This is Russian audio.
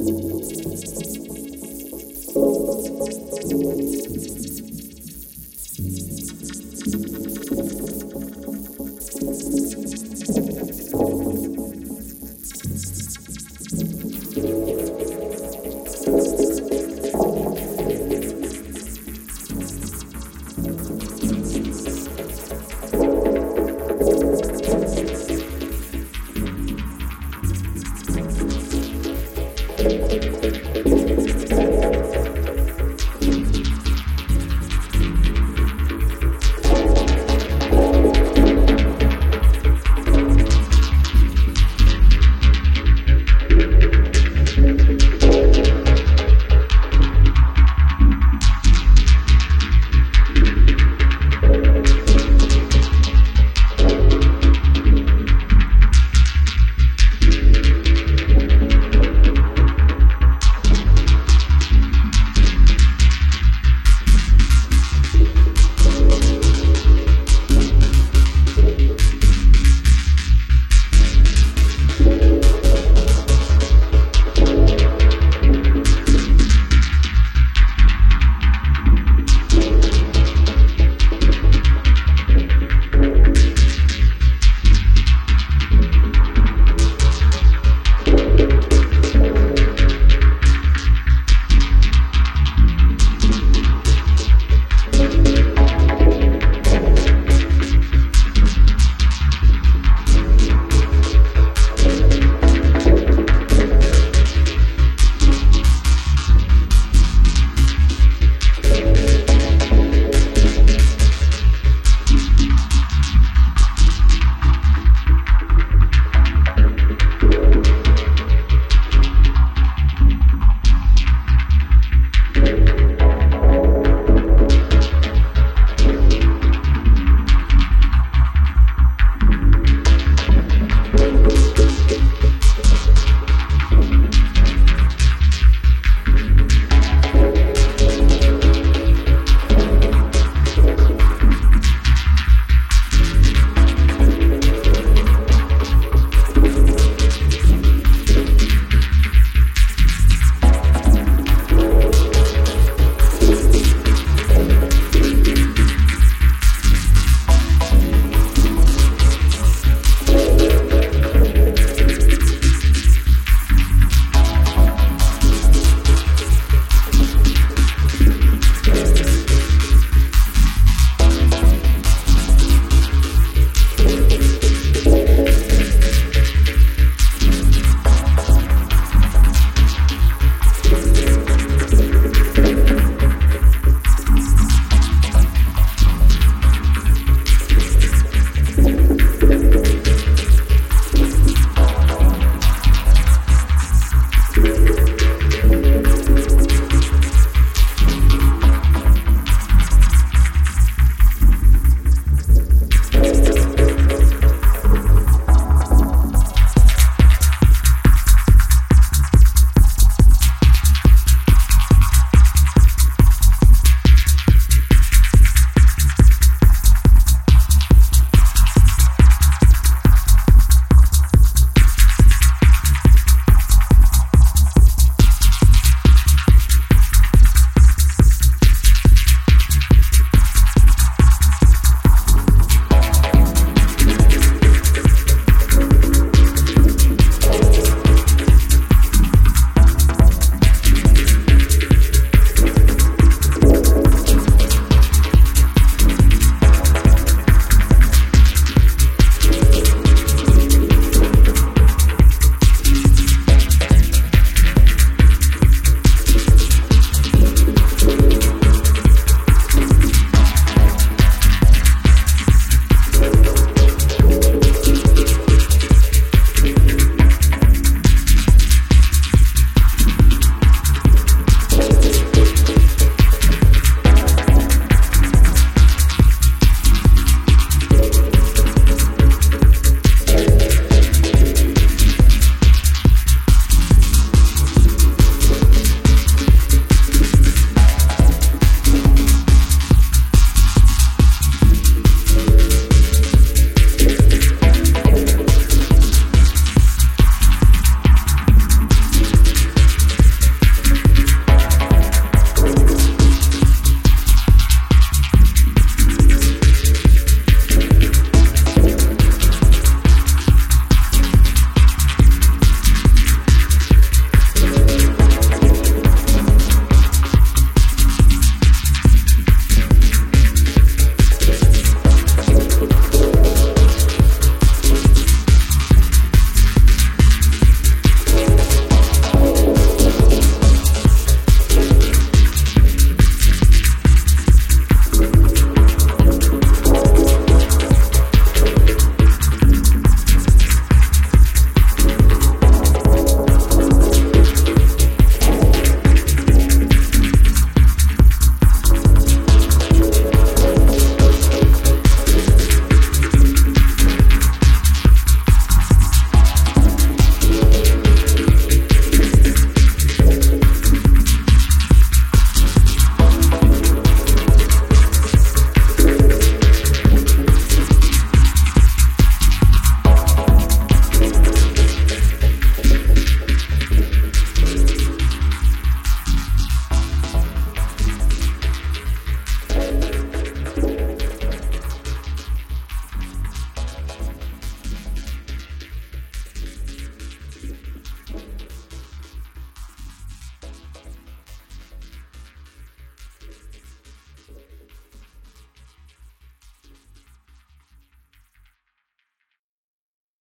есть.